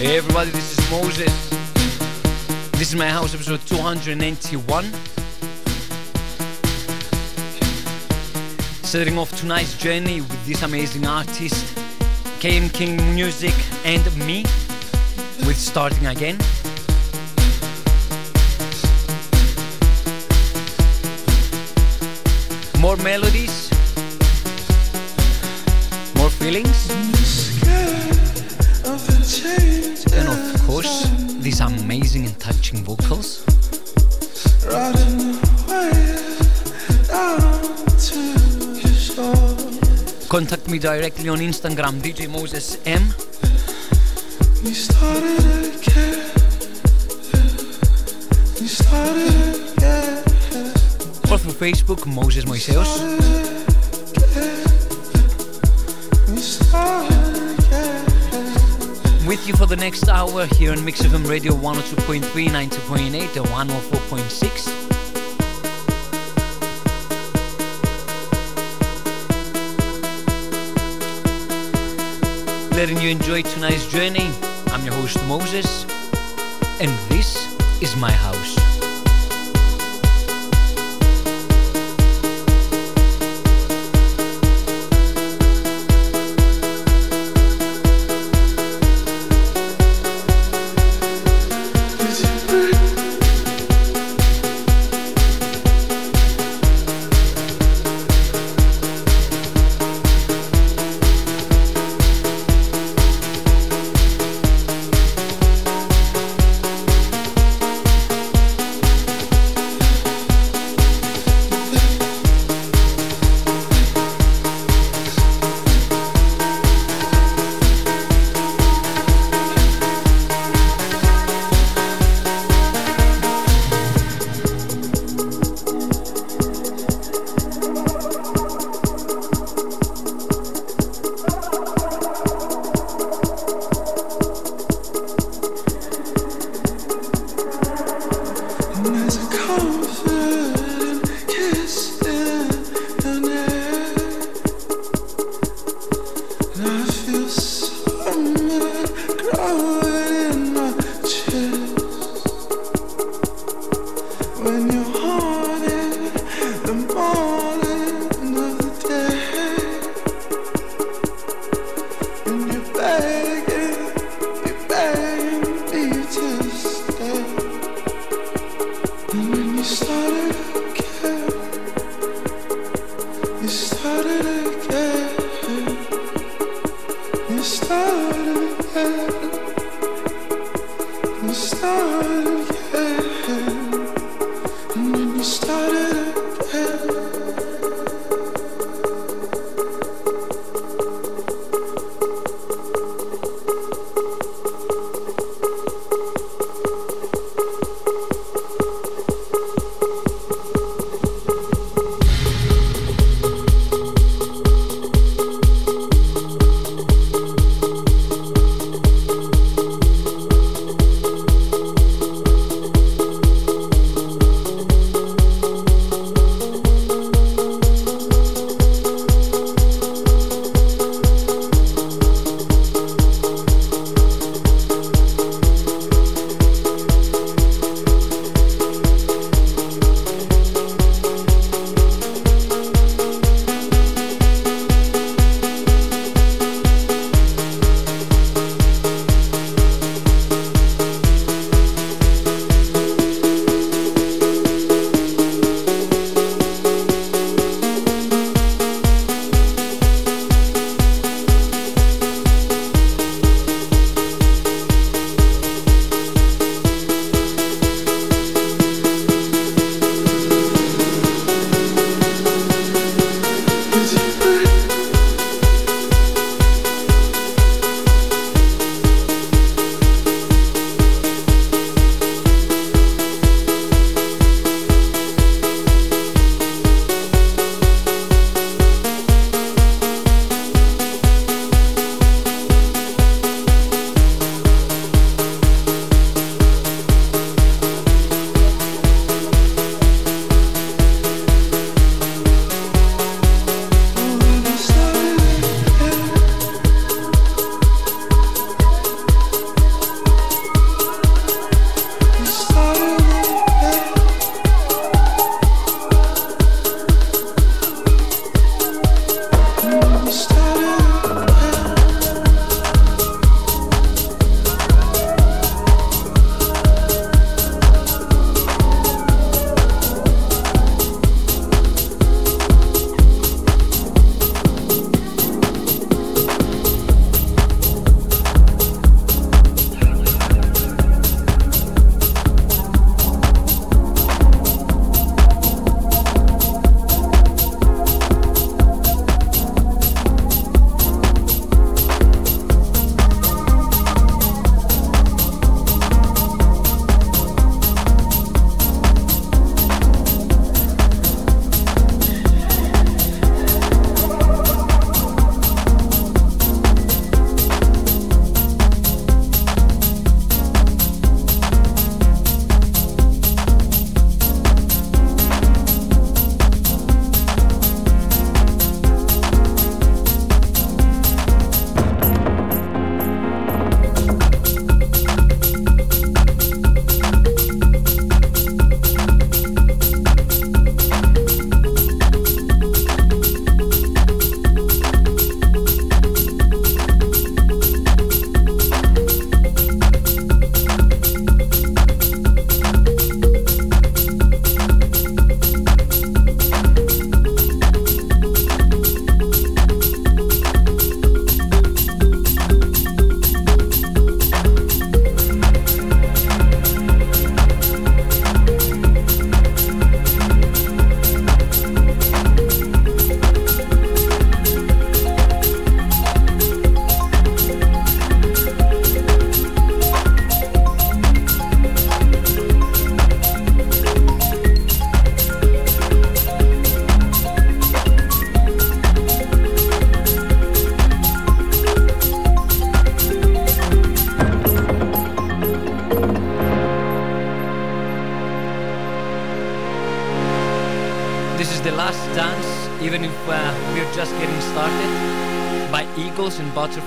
Hey everybody, this is Moses. This is my house episode 291. Setting off tonight's journey with this amazing artist, KM King Music, and me with Starting Again. More melodies, more feelings. Course, these amazing and touching vocals. Contact me directly on Instagram, DJ Moses M. Or through Facebook, Moses Moiseos. With you for the next hour here on Mix FM Radio 102.3, 90.8, and 104.6. Letting you enjoy tonight's journey. I'm your host Moses, and this is my house.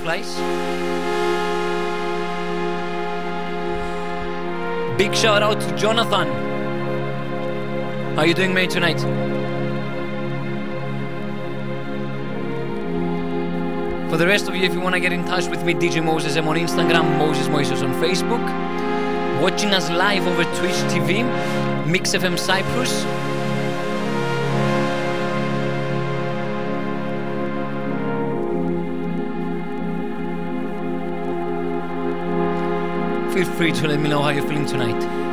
Butterflies. Big shout out to Jonathan. How are you doing, mate, tonight? For the rest of you, if you want to get in touch with me, DJ Moses, I'm on Instagram, Moses Moises on Facebook. Watching us live over Twitch TV, Mix FM Cyprus, feel free to let me know how you're feeling tonight.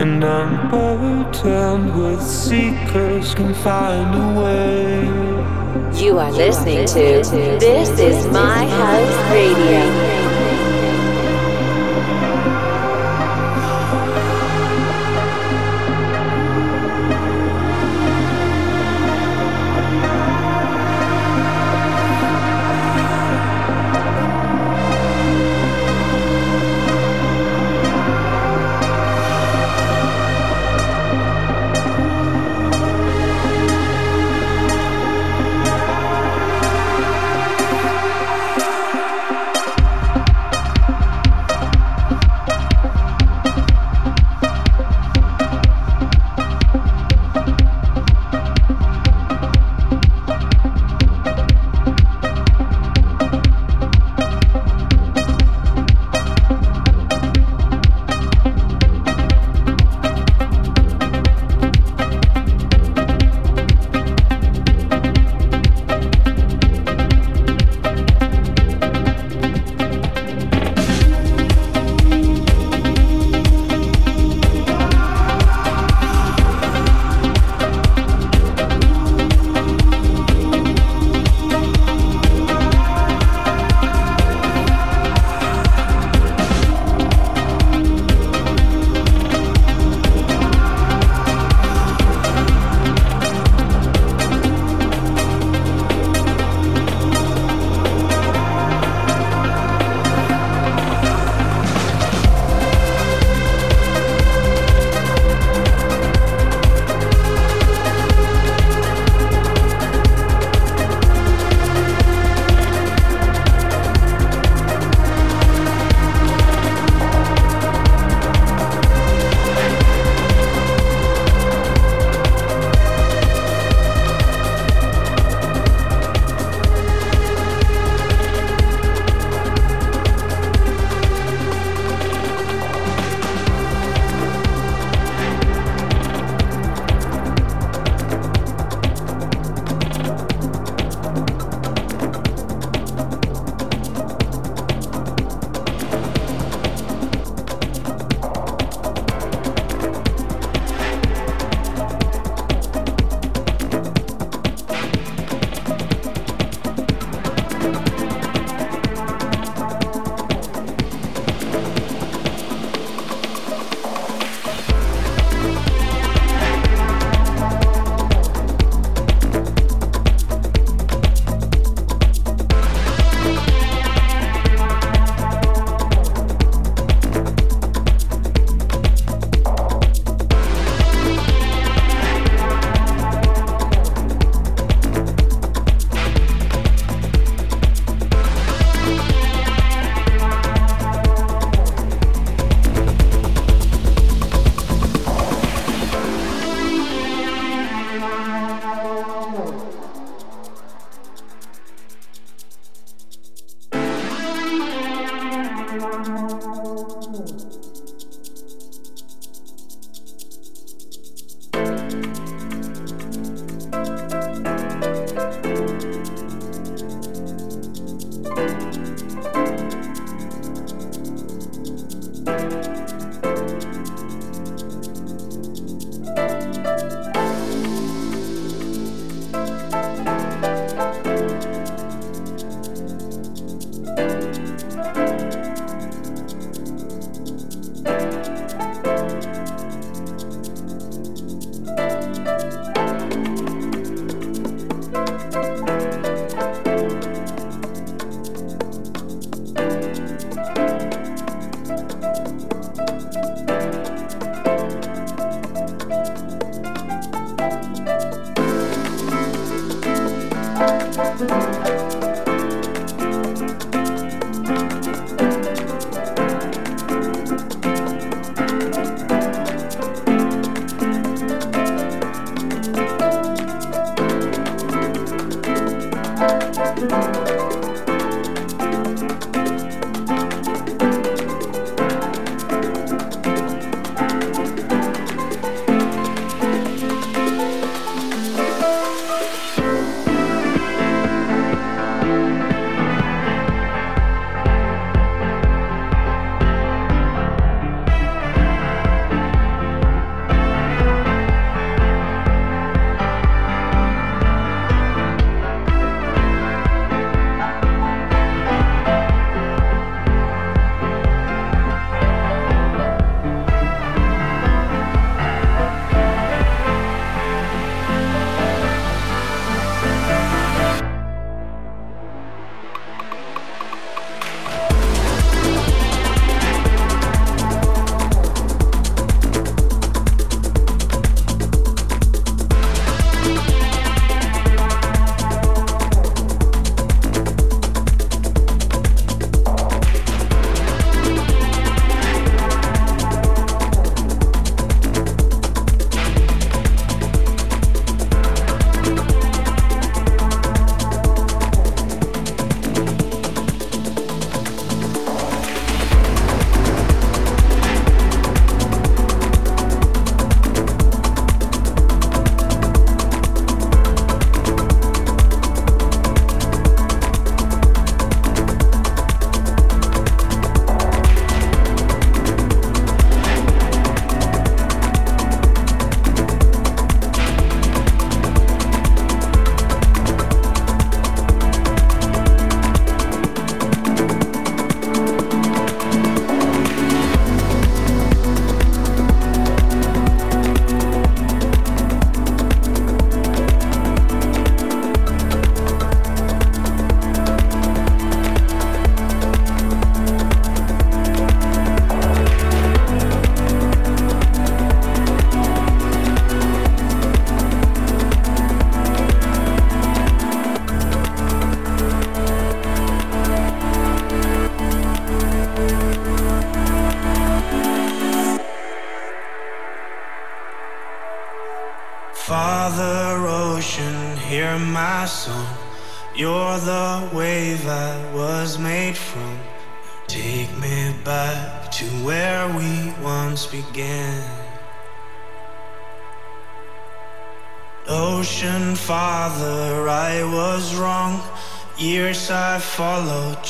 And I'm burdened with secrets, can find a way. You are listening to This Is My House Radio.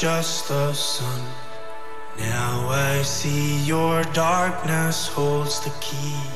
just the sun. Now I see your darkness holds the key.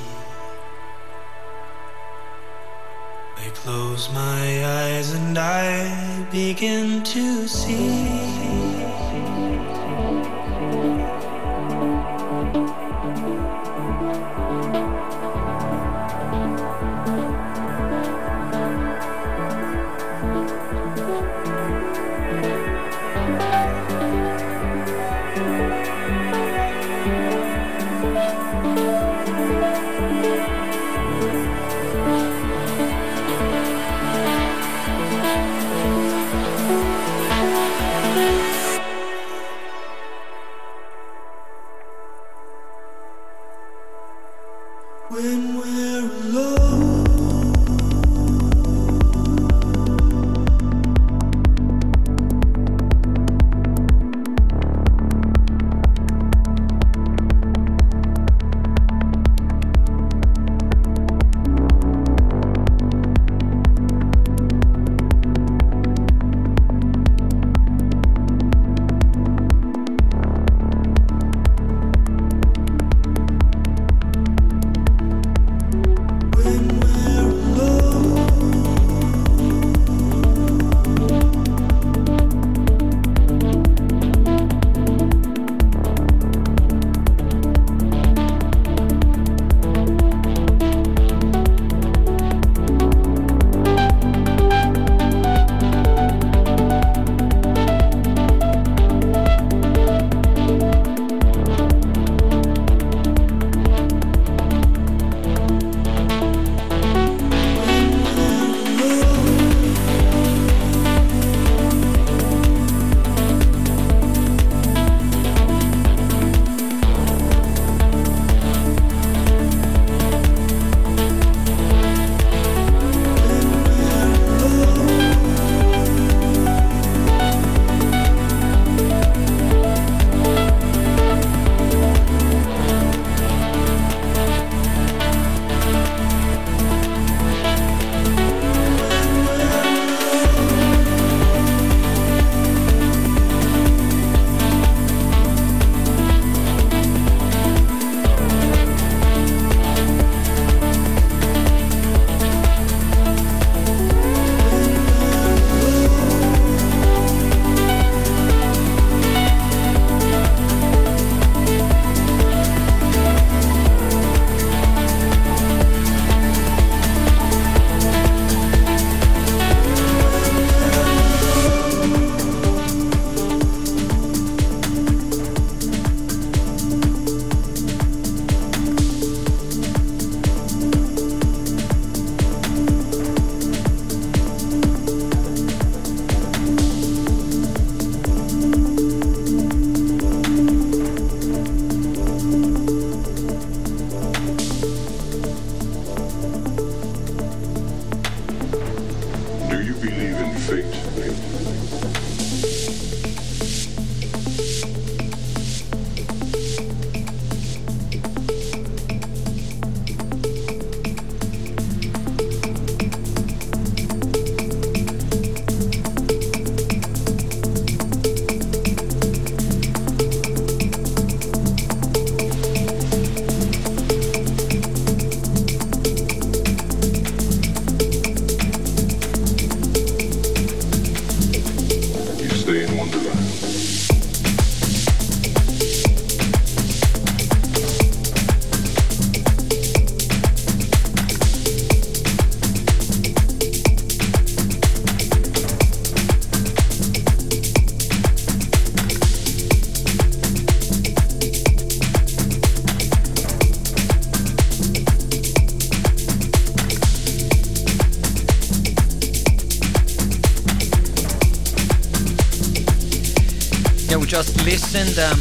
and um,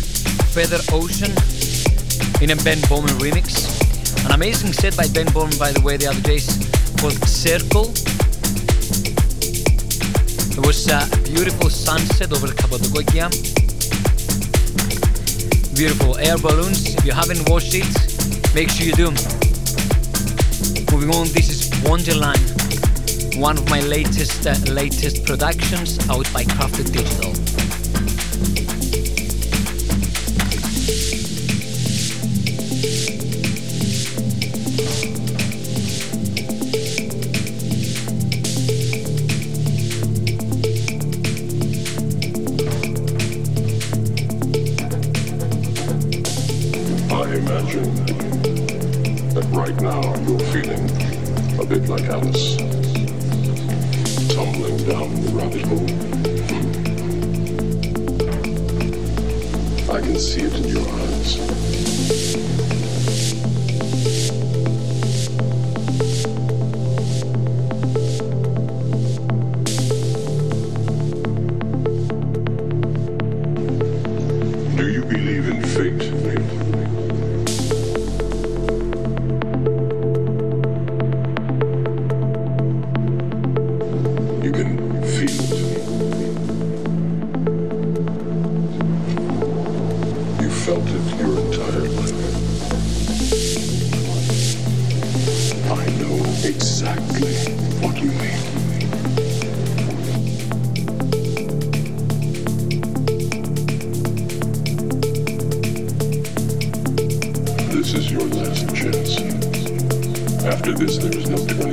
Feather Ocean in a Ben Böhmer remix. An amazing set by Ben Böhmer, by the way, the other days called Cercle. It was a beautiful sunset over Cappadocia. Beautiful air balloons. If you haven't watched it, make sure you do. Moving on, this is Wonderland, one of my latest uh, latest productions out by Crafted Digital. Wonderland.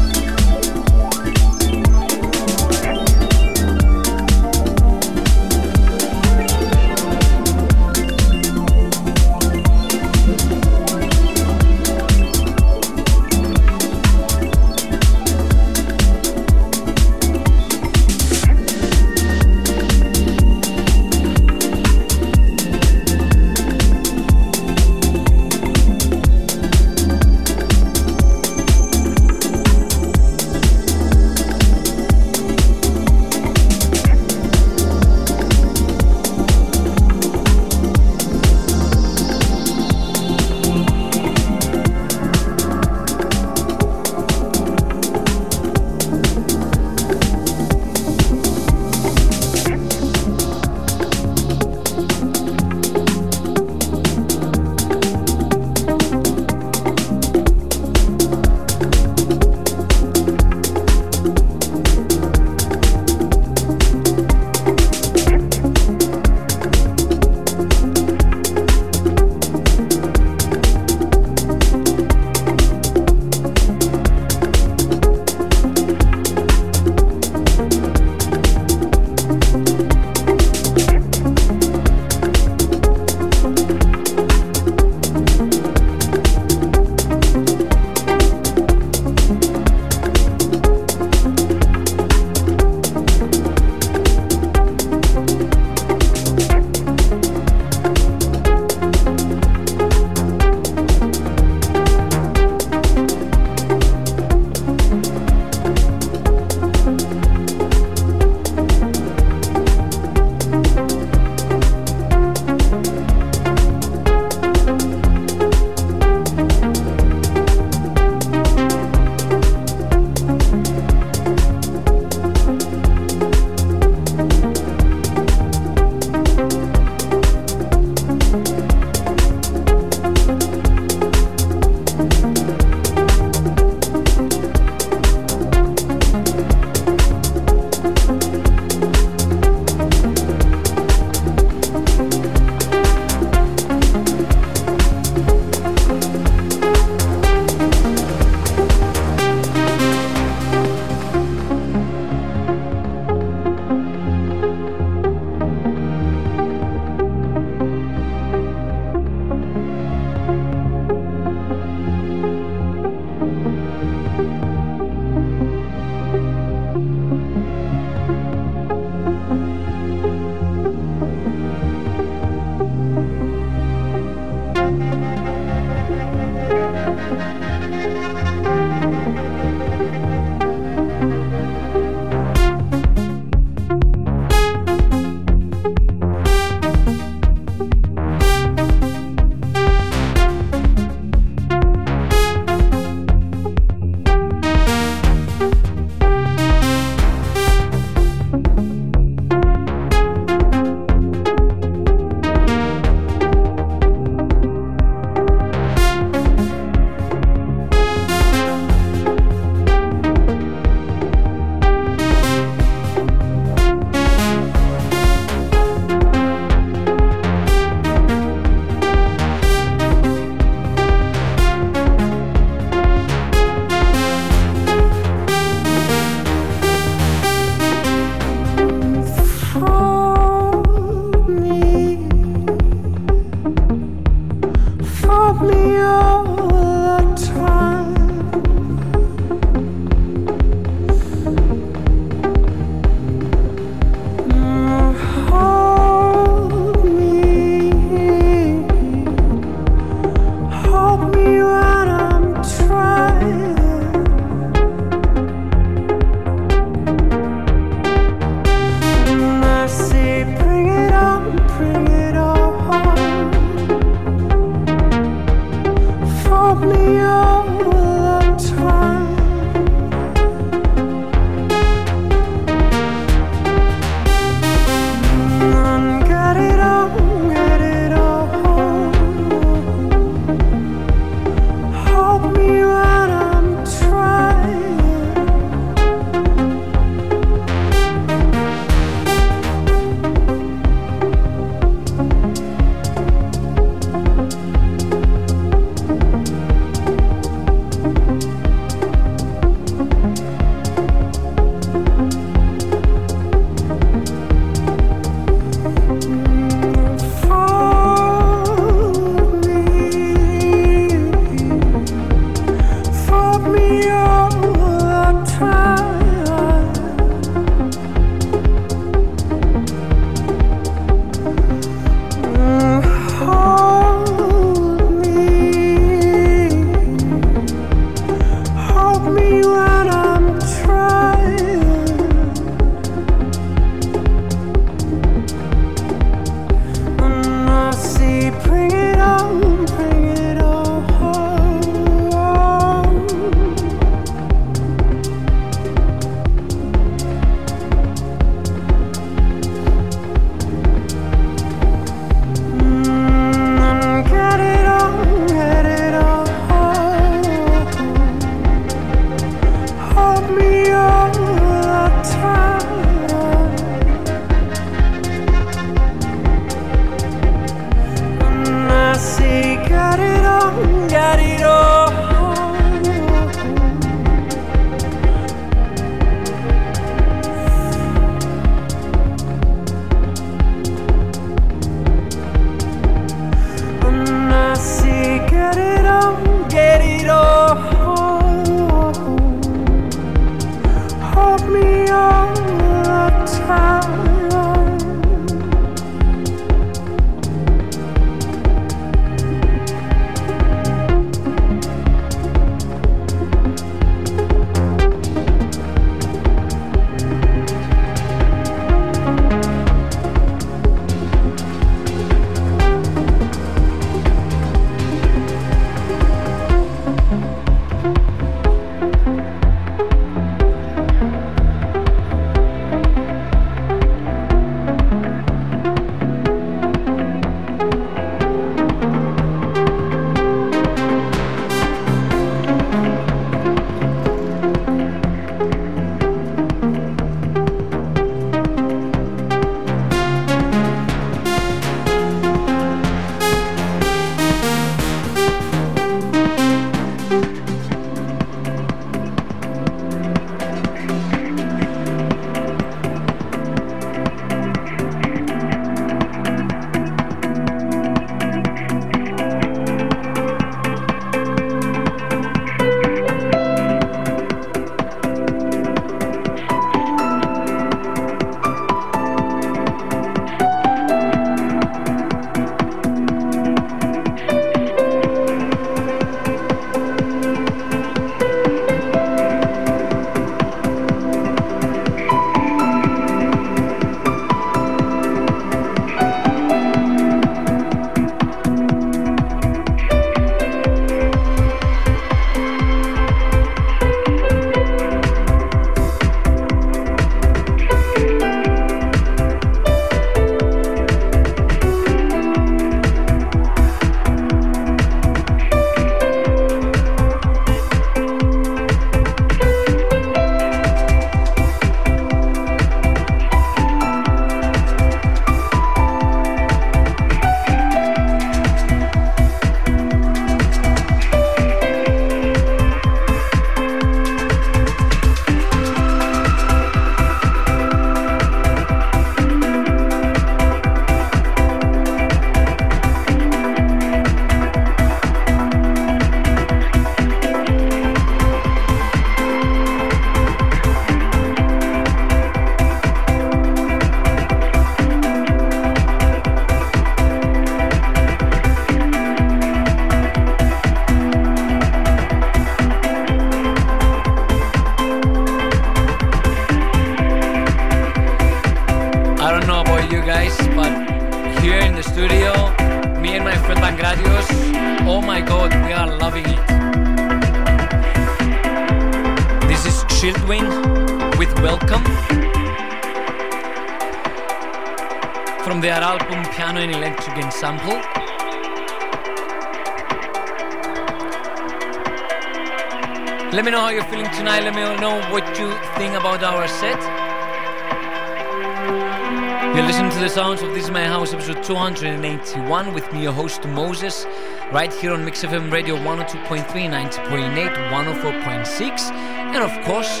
You're listening to the sounds of This Is My House, episode 281, with me, your host Moses, right here on Mix FM Radio 102.3, 90.8, 104.6, and of course,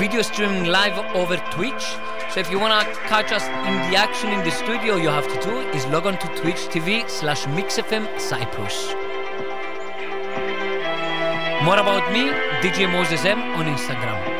video streaming live over Twitch. So if you want to catch us in the action in the studio, you have to do is log on to Twitch TV slash Mix MixFM Cyprus. More about me, DJ Moses M on Instagram.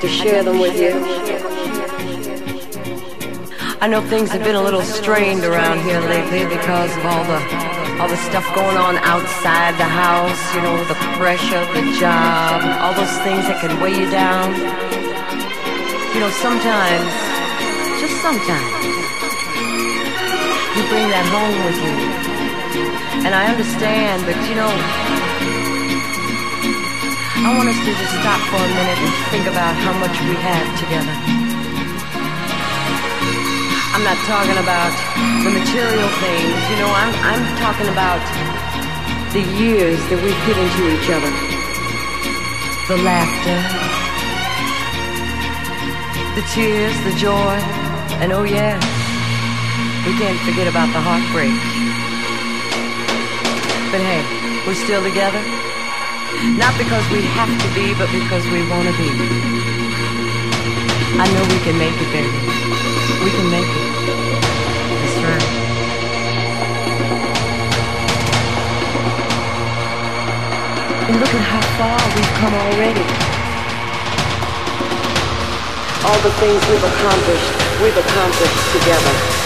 To share them with you. I know things have been a little strained around here lately because of all the all the stuff going on outside the house, you know, the pressure, the job, all those things that can weigh you down. You know, sometimes, just sometimes, you bring that home with you. And I understand, but you know, I want us to just stop for a minute and think about how much we have together. I'm not talking about the material things, you know, I'm, I'm talking about the years that we've put into each other. The laughter, the tears, the joy, and oh yeah, we can't forget about the heartbreak. But hey, we're still together. Not because we have to be, but because we want to be. I know we can make it, baby. We can make it. That's right. And look at how far we've come already. All the things we've accomplished, we've accomplished together.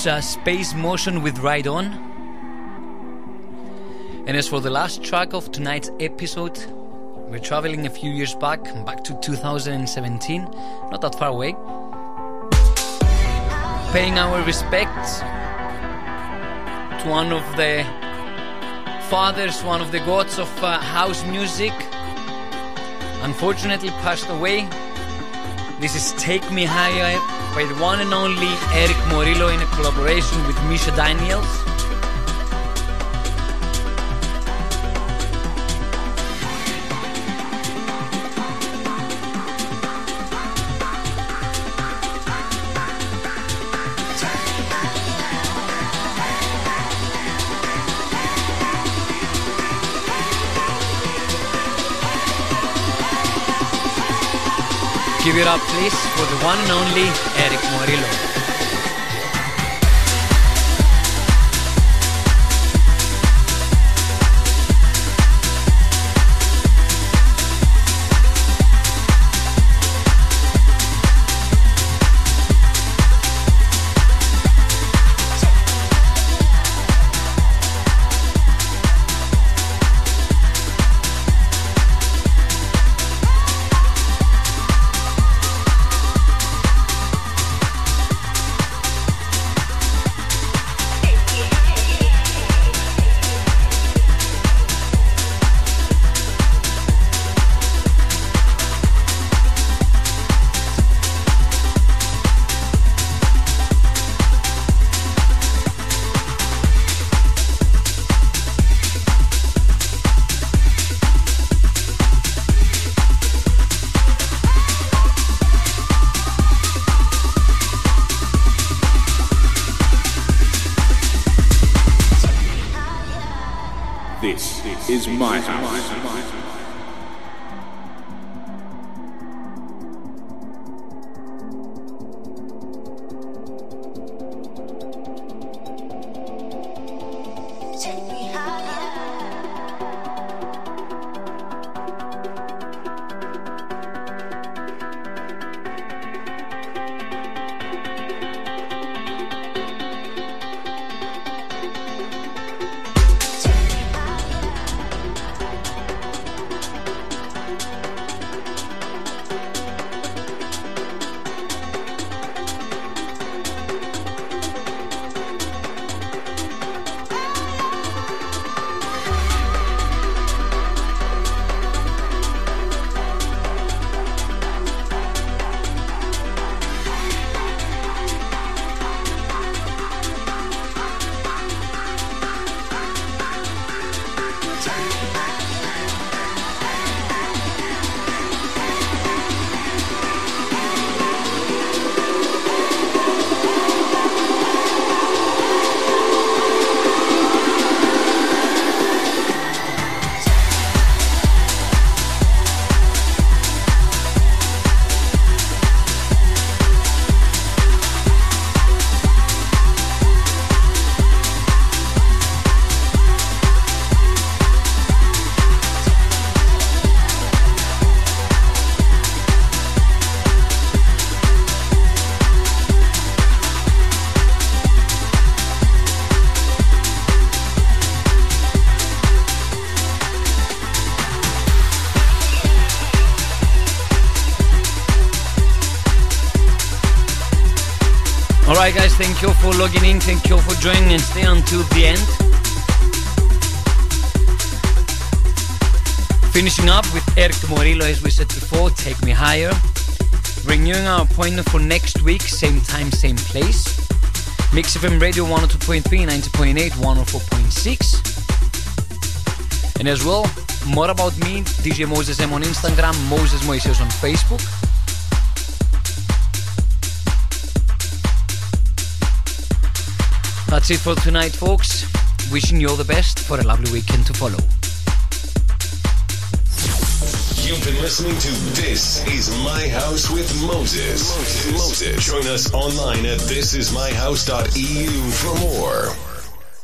Was uh, Space Motion with Ride On. And as for the last track of tonight's episode, we're traveling a few years back, back to 2017, not that far away. Paying our respects to one of the fathers, one of the gods of uh, house music, unfortunately passed away. This is Take Me Higher by the one and only Erick Morillo in a collaboration with Mischa Daniels. Up, please, for the one and only Erick Morillo. For logging in, thank you for joining and stay until the end. Finishing up with Erick Morillo as we said before, Take Me Higher. Renewing our appointment for next week, same time, same place. Mix FM Radio 102.3, 90.8, 104.6. And as well, more about me, DJ Moses M on Instagram, Moses Moises on Facebook. It for tonight, folks. Wishing you all the best for a lovely weekend to follow. You've been listening to This Is My House with Moses. Moses. Moses. Join us online at thisismyhouse.eu for more.